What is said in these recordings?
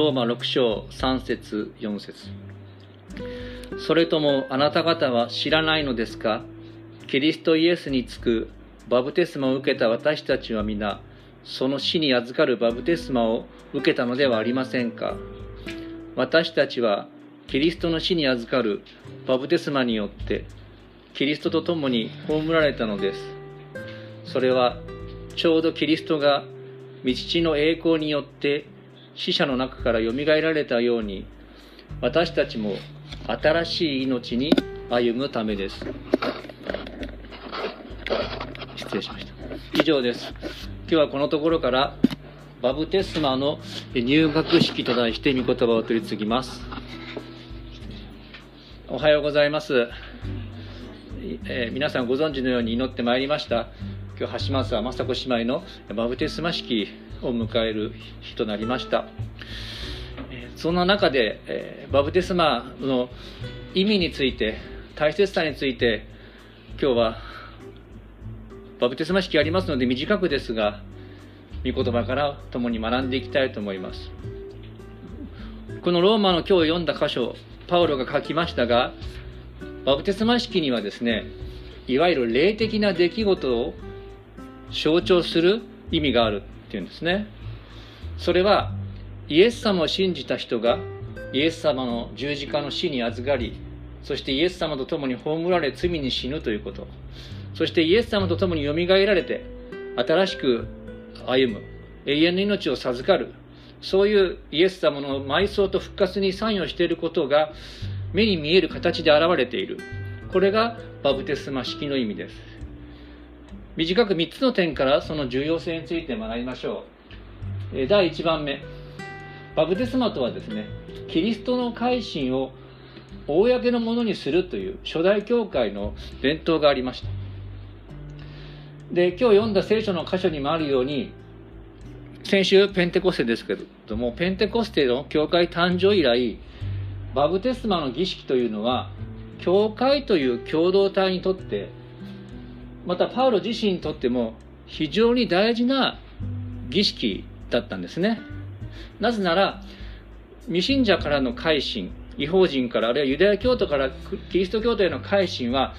ローマ6章3節4節。それともあなた方は知らないのですか？キリストイエスにつくバブテスマを受けた私たちは皆その死に預かるバブテスマを受けたのではありませんか？私たちはキリストの死に預かるバブテスマによってキリストと共に葬られたのです。それはちょうどキリストが道の栄光によって死者の中からよみがえられたように私たちも新しい命に歩むためです。失礼しました。以上です。今日はこのところからバブテスマの入学式と題して御言葉を取り次ぎます。おはようございます、えー、皆さんご存知のように祈ってまいりました。今日橋松は雅子姉妹のバブテスマ式を迎える日となりました。そんな中で、え、バプテスマの意味について大切さについて今日はバプテスマ式ありますので短くですが御言葉から共に学んでいきたいと思います。このローマの今日読んだ箇所パウロが書きましたがバプテスマ式にはですねいわゆる霊的な出来事を象徴する意味がある。っていうんですね。それはイエス様を信じた人がイエス様の十字架の死に預かりそしてイエス様と共に葬られ罪に死ぬということ。そしてイエス様と共によみがえられて新しく歩む。永遠の命を授かる。そういうイエス様の埋葬と復活に参与していることが目に見える形で現れている。これがバブテスマ式の意味です。短く3つの点からその重要性について学びましょう。第1番目。バプテスマとはですねキリストの改心を公のものにするという初代教会の伝統がありました。で今日読んだ聖書の箇所にもあるように先週ペンテコステですけれどもペンテコステの教会誕生以来バブテスマの儀式というのは教会という共同体にとってまたパウロ自身にとっても非常に大事な儀式だったんですね。なぜなら未信者からの改心違法人からあるいはユダヤ教徒からキリスト教徒への改心は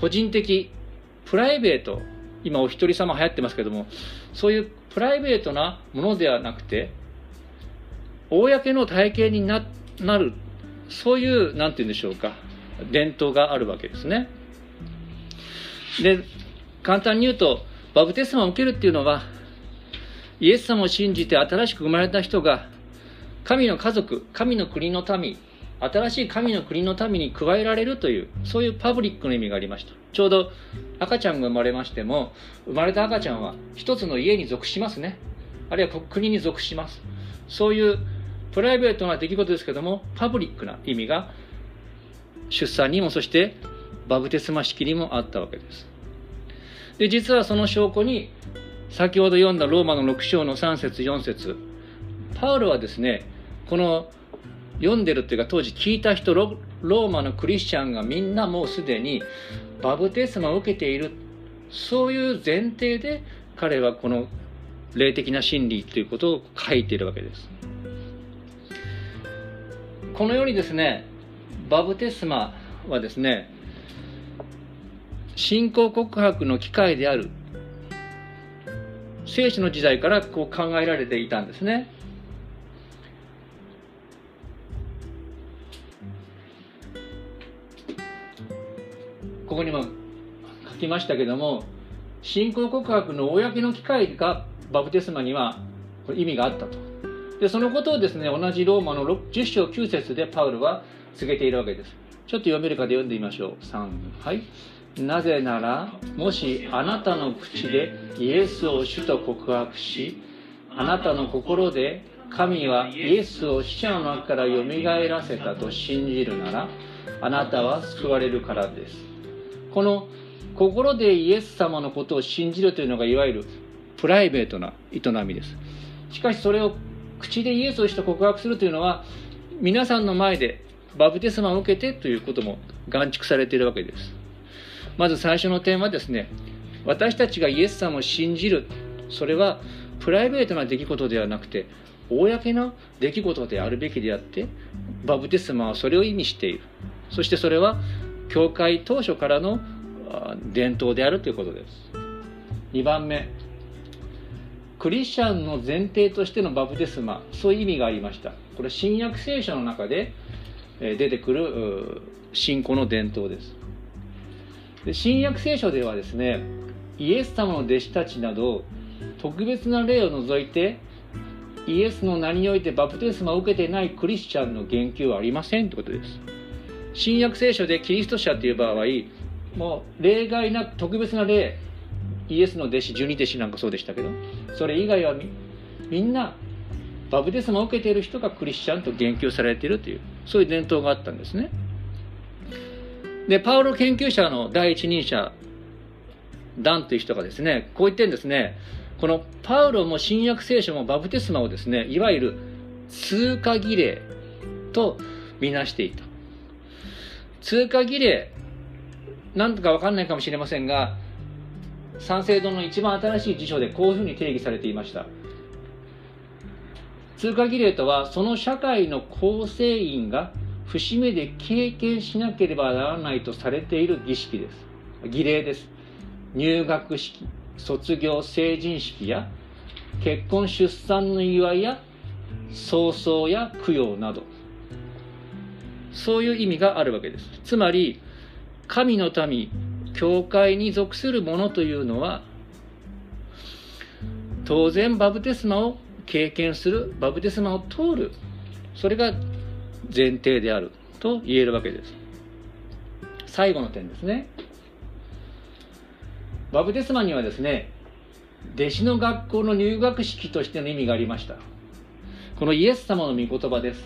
個人的プライベート今お一人様流行ってますけどもそういうプライベートなものではなくて公の体系になるそういう何て言うんでしょうか伝統があるわけですね。で簡単に言うとバプテスマを受けるっていうのはイエス様を信じて新しく生まれた人が神の家族神の国の民新しい神の国の民に加えられるというそういうパブリックの意味がありました。ちょうど赤ちゃんが生まれましても生まれた赤ちゃんは一つの家に属しますね。あるいは国に属します。そういうプライベートな出来事ですけどもパブリックな意味が出産にもそしてバブテスマ式にもあったわけです。で実はその証拠に先ほど読んだローマの6章の3節4節。パウロはですねこの読んでるっていうか当時聞いた人ローマのクリスチャンがみんなもうすでにバブテスマを受けている。そういう前提で彼はこの霊的な真理ということを書いているわけです。このようにですねバブテスマはですね信仰告白の機会である。聖書の時代からこう考えられていたんですね。ここにも書きましたけども信仰告白の公の機会がバプテスマには意味があったと。でそのことをですね同じローマの10章9節でパウルは告げているわけです。ちょっと読めるかで読んでみましょう。3はい。なぜならもしあなたの口でイエスを主と告白しあなたの心で神はイエスを死者の中からよみがえらせたと信じるならあなたは救われるからです。この心でイエス様のことを信じるというのがいわゆるプライベートな営みです。しかしそれを口でイエスをして告白するというのは皆さんの前でバプテスマを受けてということも眼蓄されているわけです。まず最初の点はですね。私たちがイエス様を信じる。それはプライベートな出来事ではなくて公な出来事であるべきであってバプテスマはそれを意味している。そしてそれは教会当初からの伝統であるということです。2番目。クリスチャンの前提としてのバプテスマそういう意味がありました。これ新約聖書の中で出てくる信仰の伝統です。で新約聖書ではですねイエス様の弟子たちなど特別な例を除いてイエスの名においてバプテスマを受けてないクリスチャンの言及はありませんということです。新約聖書でキリスト者という場合もう例外なく特別な例イエスの弟子十二弟子なんかそうでしたけどそれ以外はみんなバプテスマを受けている人がクリスチャンと言及されているというそういう伝統があったんですね。でパウロ研究者の第一人者ダンという人がですねこう言ってんですね。このパウロも新約聖書もバプテスマをですねいわゆる通過儀礼とみなしていた。通過儀礼なんとかわかんないかもしれませんが三省堂の一番新しい辞書でこういうふうに定義されていました。通過儀礼とはその社会の構成員が節目で経験しなければならないとされている儀式です。儀礼です。入学式卒業成人式や結婚出産の祝いや葬送や供養など。そういう意味があるわけです。つまり神の民教会に属する者というのは当然バプテスマを経験するバプテスマを通る。それが前提であると言えるわけです。最後の点ですね。バプテスマにはですね弟子の学校の入学式としての意味がありました。このイエス様の御言葉です。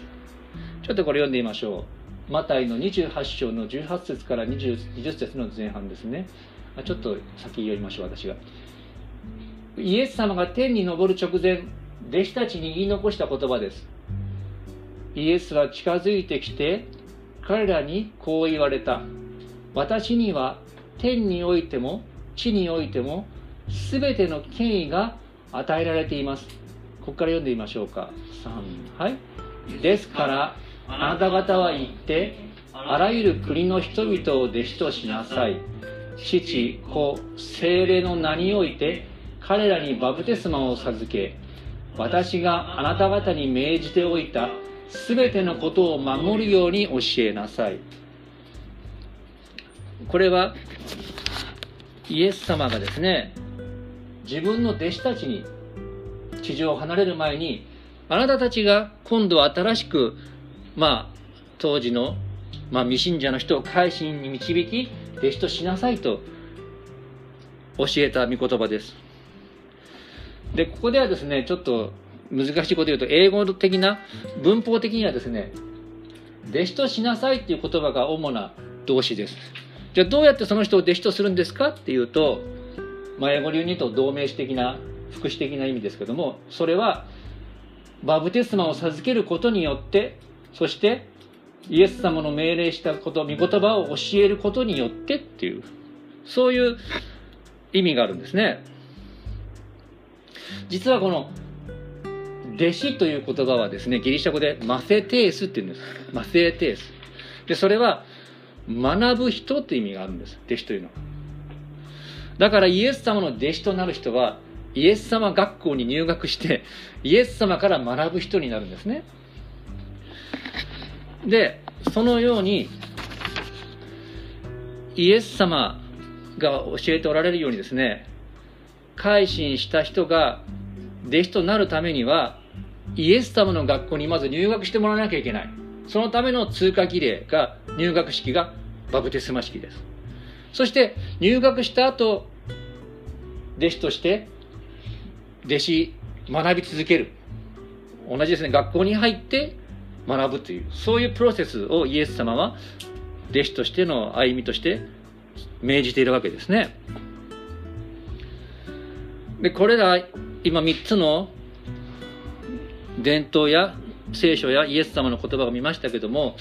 ちょっとこれ読んでみましょう。マタイの28章の18節から 20, 20節の前半ですね。ちょっと先読みましょう私が。イエス様が天に昇る直前弟子たちに言い残した言葉です。イエスは近づいてきて彼らにこう言われた。私には天においても地においても全ての権威が与えられています。ここから読んでみましょうか。3はい。ですからあなた方は言ってあらゆる国の人々を弟子としなさい。父子精霊の名において彼らにバプテスマを授け私があなた方に命じておいた全てのことを守るように教えなさい。これはイエス様がですね自分の弟子たちに地上を離れる前にあなたたちが今度は新しくまあ当時の、まあ、未信者の人を改心に導き弟子としなさいと教えた御言葉です。でここではですねちょっと難しいこと言うと、英語的な、文法的にはですね、弟子としなさいっていう言葉が主な動詞です。じゃあどうやってその人を弟子とするんですかっていうと、まあ、英語流に言うと同名詞的な、副詞的な意味ですけども、それは、バプテスマを授けることによって、そして、イエス様の命令したこと、御言葉を教えることによってっていう、そういう意味があるんですね。実はこの弟子という言葉はですね、ギリシャ語でマセテースって言うんです。マセテース。で、それは学ぶ人って意味があるんです。弟子というのは。だからイエス様の弟子となる人は、イエス様学校に入学して、イエス様から学ぶ人になるんですね。で、そのように、イエス様が教えておられるようにですね、改心した人が弟子となるためには、イエス様の学校にまず入学してもらわなきゃいけない。そのための通過儀礼が、入学式がバプテスマ式です。そして入学した後、弟子として弟子学び続ける。同じですね、学校に入って学ぶという、そういうプロセスをイエス様は弟子としての歩みとして命じているわけですね。で、これら今3つの伝統や聖書やイエス様の言葉を見ましたけども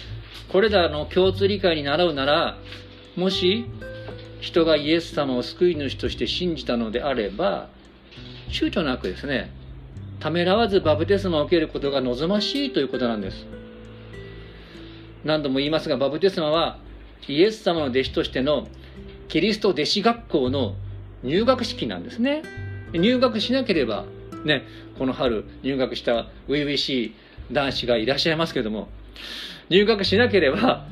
これらの共通理解に習うならもし人がイエス様を救い主として信じたのであれば躊躇なくですねためらわずバプテスマを受けることが望ましいということなんです。何度も言いますがバプテスマはイエス様の弟子としてのキリスト弟子学校の入学式なんですね。入学しなければねこの春入学した初々しい男子がいらっしゃいますけども入学しなければ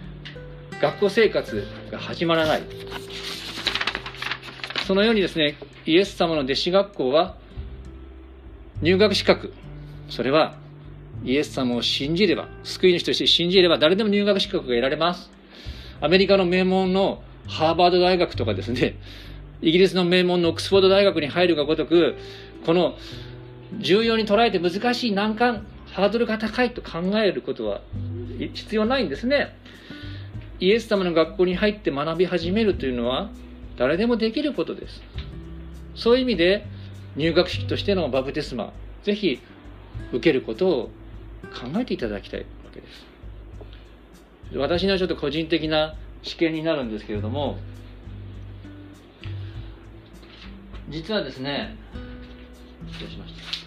学校生活が始まらない。そのようにですねイエス様の弟子学校は入学資格それはイエス様を信じれば救い主として信じれば誰でも入学資格が得られます。アメリカの名門のハーバード大学とかですねイギリスの名門のオックスフォード大学に入るがごとくこの重要に捉えて難しい難関ハードルが高いと考えることは必要ないんですね。イエス様の学校に入って学び始めるというのは誰でもできることです。そういう意味で入学式としてのバプテスマぜひ受けることを考えていただきたいわけです。私のちょっと個人的な試験になるんですけれども実はですね失礼しました。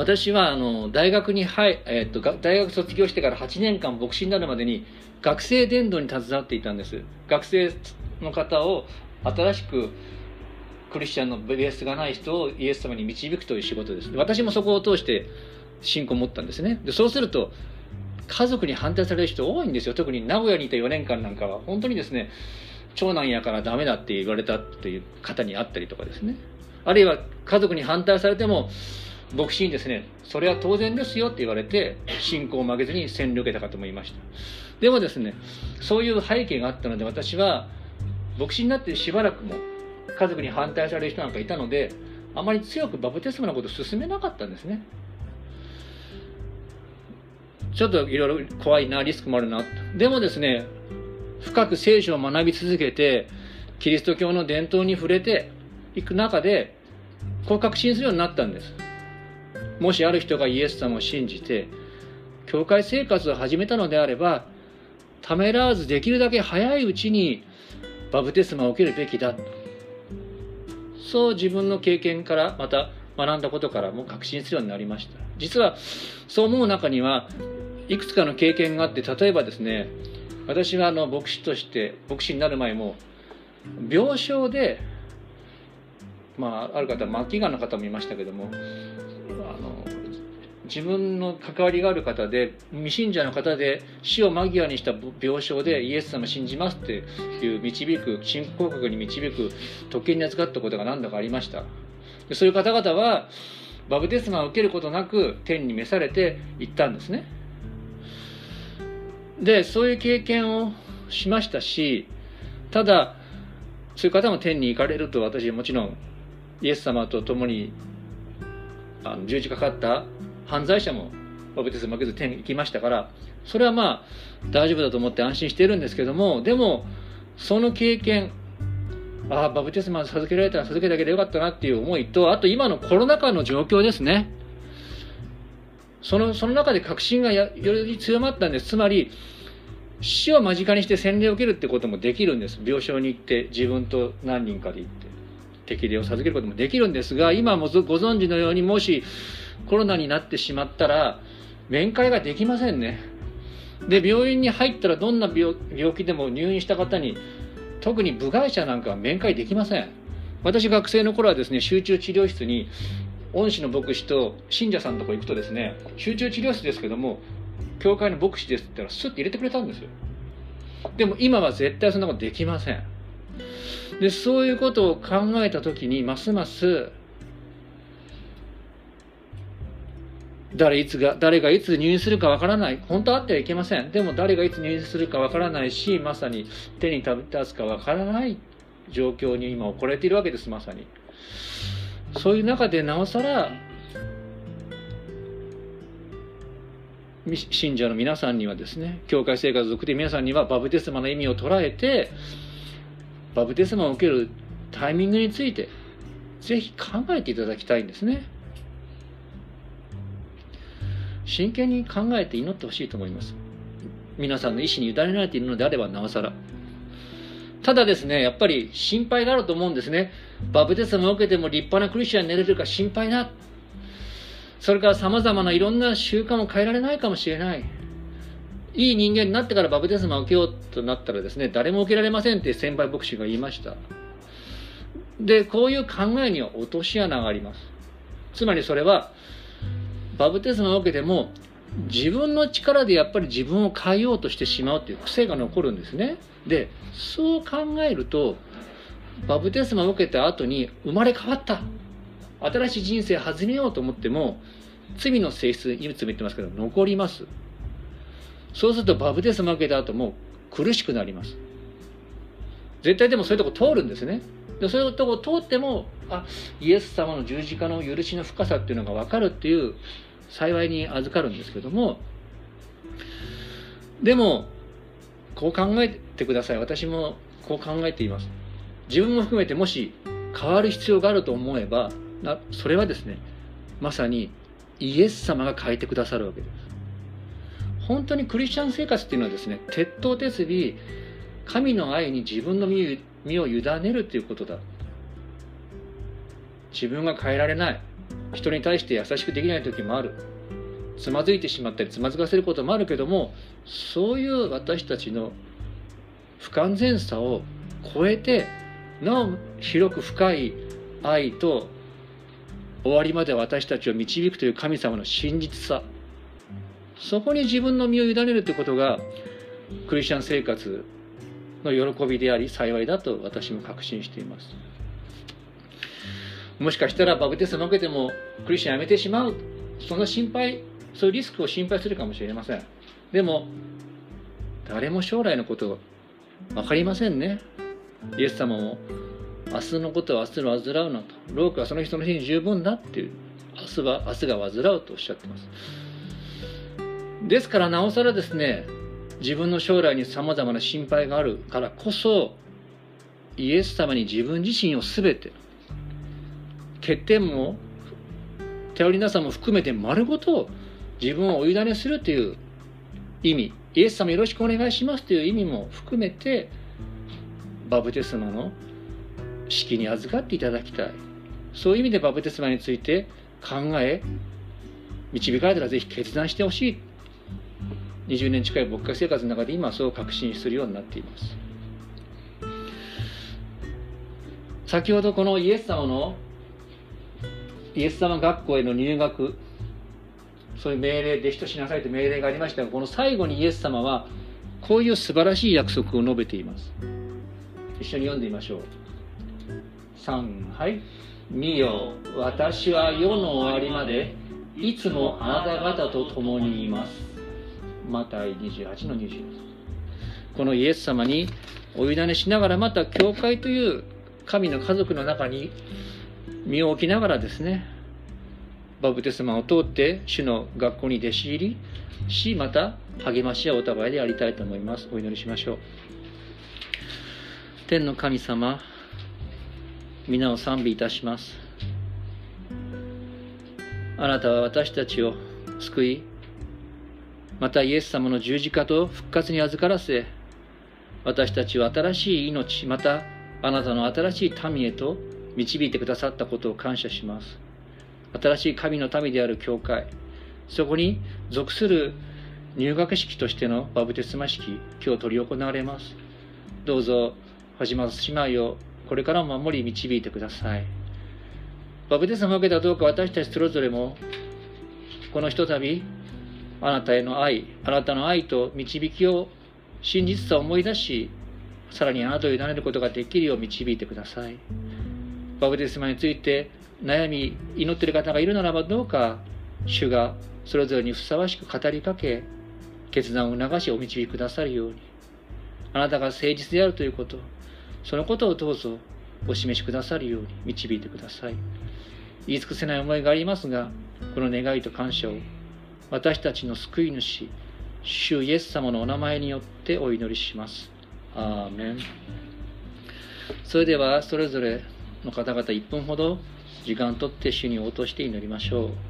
私はあの大学に入、え、っと大学卒業してから8年間牧師になるまでに学生伝道に携わっていたんです。学生の方を新しくクリスチャンのベースがない人をイエス様に導くという仕事です。私もそこを通して信仰を持ったんですね。でそうすると家族に反対される人多いんですよ。特に名古屋にいた4年間なんかは。本当にですね長男やからダメだって言われたっていう方に会ったりとかですね。あるいは家族に反対されても牧師にですね。それは当然ですよって言われて信仰を曲げずに洗礼を受けた方もいました。でもですねそういう背景があったので私は牧師になってしばらくも家族に反対される人なんかいたのであまり強くバプテスマのことを進めなかったんですね。ちょっといろいろ怖いなリスクもあるな。でもですね深く聖書を学び続けてキリスト教の伝統に触れていく中でこう確信するようになったんです。もしある人がイエス様を信じて教会生活を始めたのであればためらわずできるだけ早いうちにバプテスマを受けるべきだ。そう自分の経験からまた学んだことからも確信するようになりました。実はそう思う中にはいくつかの経験があって例えばですね私はあの牧師として牧師になる前も病床でまあある方末期がんの方もいましたけども自分の関わりがある方で未信者の方で死を間際にした病床でイエス様信じますっていう導く信仰告に導く特権に預かったことが何度かありました。でそういう方々はバブテスマを受けることなく天に召されて行ったんですね。でそういう経験をしましたしただそういう方も天に行かれると私はもちろんイエス様と共にあの十字架かかった犯罪者もバプテスマ負けず天行きましたからそれはまあ大丈夫だと思って安心してるんですけどもでもその経験ああバプテスマ授けられたら授けてあげてよかったなっていう思いとあと今のコロナ禍の状況ですね。そのその中で確信がより強まったんです。つまり死を間近にして洗礼を受けるってこともできるんです。病床に行って自分と何人かで行って適齢を授けることもできるんですが今もご存知のようにもしコロナになってしまったら面会ができませんね。で病院に入ったらどんな病気でも入院した方に特に部外者なんかは面会できません。私学生の頃はですね集中治療室に恩師の牧師と信者さんのとこ行くとですね集中治療室ですけども教会の牧師ですって言ったらスッて入れてくれたんですよ。でも今は絶対そんなことできません。でそういうことを考えた時にますます誰いつが誰がいつ入院するかわからない。本当あってはいけません。でも誰がいつ入院するかわからないしまさに手に立つかわからない状況に今置かれているわけですまさに。そういう中でなおさら信者の皆さんにはですね教会生活を送って皆さんにはバプテスマの意味を捉えてバプテスマを受けるタイミングについてぜひ考えていただきたいんですね。真剣に考えて祈ってほしいと思います。皆さんの意思に委ねられているのであればなおさら。ただですねやっぱり心配があると思うんですね。バプテスマを受けても立派なクリスチャンになれるか心配だそれからさまざまないろんな習慣を変えられないかもしれない。いい人間になってからバプテスマを受けようとなったらですね誰も受けられませんって先輩牧師が言いました。でこういう考えには落とし穴があります。つまりそれはバプテスマを受けても自分の力でやっぱり自分を変えようとしてしまうという癖が残るんですね。でそう考えるとバプテスマを受けた後に生まれ変わった。新しい人生始めようと思っても罪の性質いつも言ってますけど残ります。そうするとバプテスマを受けた後も苦しくなります。絶対でもそういうとこ通るんですね。でそういうとこ通ってもあイエス様の十字架の許しの深さっていうのが分かるっていう幸いに預かるんですけどもでもこう考えてください。私もこう考えています。自分も含めてもし変わる必要があると思えばそれはですねまさにイエス様が変えてくださるわけです。本当にクリスチャン生活っていうのはですね鉄頭鉄尾神の愛に自分の身を委ねるということだ。自分が変えられない。人に対して優しくできない時もある。つまずいてしまったりつまずかせることもあるけどもそういう私たちの不完全さを超えてなお広く深い愛と終わりまで私たちを導くという神様の真実さ。そこに自分の身を委ねるということがクリスチャン生活の喜びであり幸いだと私も確信しています。もしかしたらバプテスマ受けてもクリスチャンやめてしまう。その心配そういうリスクを心配するかもしれません。でも誰も将来のこと分かりませんね。イエス様も明日のことは明日の患うなと。ロークはその人の日に十分だっていう。明日は明日が患うとおっしゃってます。ですからなおさらですね自分の将来にさまざまな心配があるからこそイエス様に自分自身を全て欠点も頼りなさも含めて丸ごと自分をお委ねするという意味。イエス様よろしくお願いしますという意味も含めてバプテスマの式に預かっていただきたい。そういう意味でバプテスマについて考え導かれたらぜひ決断してほしい。20年近い牧会生活の中で今そう確信するようになっています。先ほどこのイエス様のイエス様学校への入学そういう命令弟子としなさいという命令がありましたがこの最後にイエス様はこういう素晴らしい約束を述べています。一緒に読んでみましょう。3はい見よ私は世の終わりまでいつもあなた方と共にいます。マタイ28の20このイエス様にお委ねしながらまた教会という神の家族の中に身を置きながらですねバプテスマを通って主の学校に弟子入りしまた励ましやお互いでやりたいと思います。お祈りしましょう。天の神様皆を賛美いたします。あなたは私たちを救いまたイエス様の十字架と復活に預からせ私たちを新しい命またあなたの新しい民へと導いてくださったことを感謝します。新しい神の民である教会。そこに属する入学式としてのバブテスマ式今日執り行われます。どうぞ始ま姉妹をこれからも守り導いてください。バブテスマを受けたどうか私たちそれぞれもこのひとたびあなたへの愛あなたの愛と導きを真実さを思い出しさらにあなたを委ねることができるよう導いてください。バブテスマについて悩み祈っている方がいるならばどうか主がそれぞれにふさわしく語りかけ決断を促しお導きくださるように。あなたが誠実であるということそのことをどうぞお示しくださるように導いてください。言い尽くせない思いがありますがこの願いと感謝を私たちの救い主主イエス様のお名前によってお祈りします。アーメン。それではそれぞれの方々1分ほど時間をとって主に応答して祈りましょう。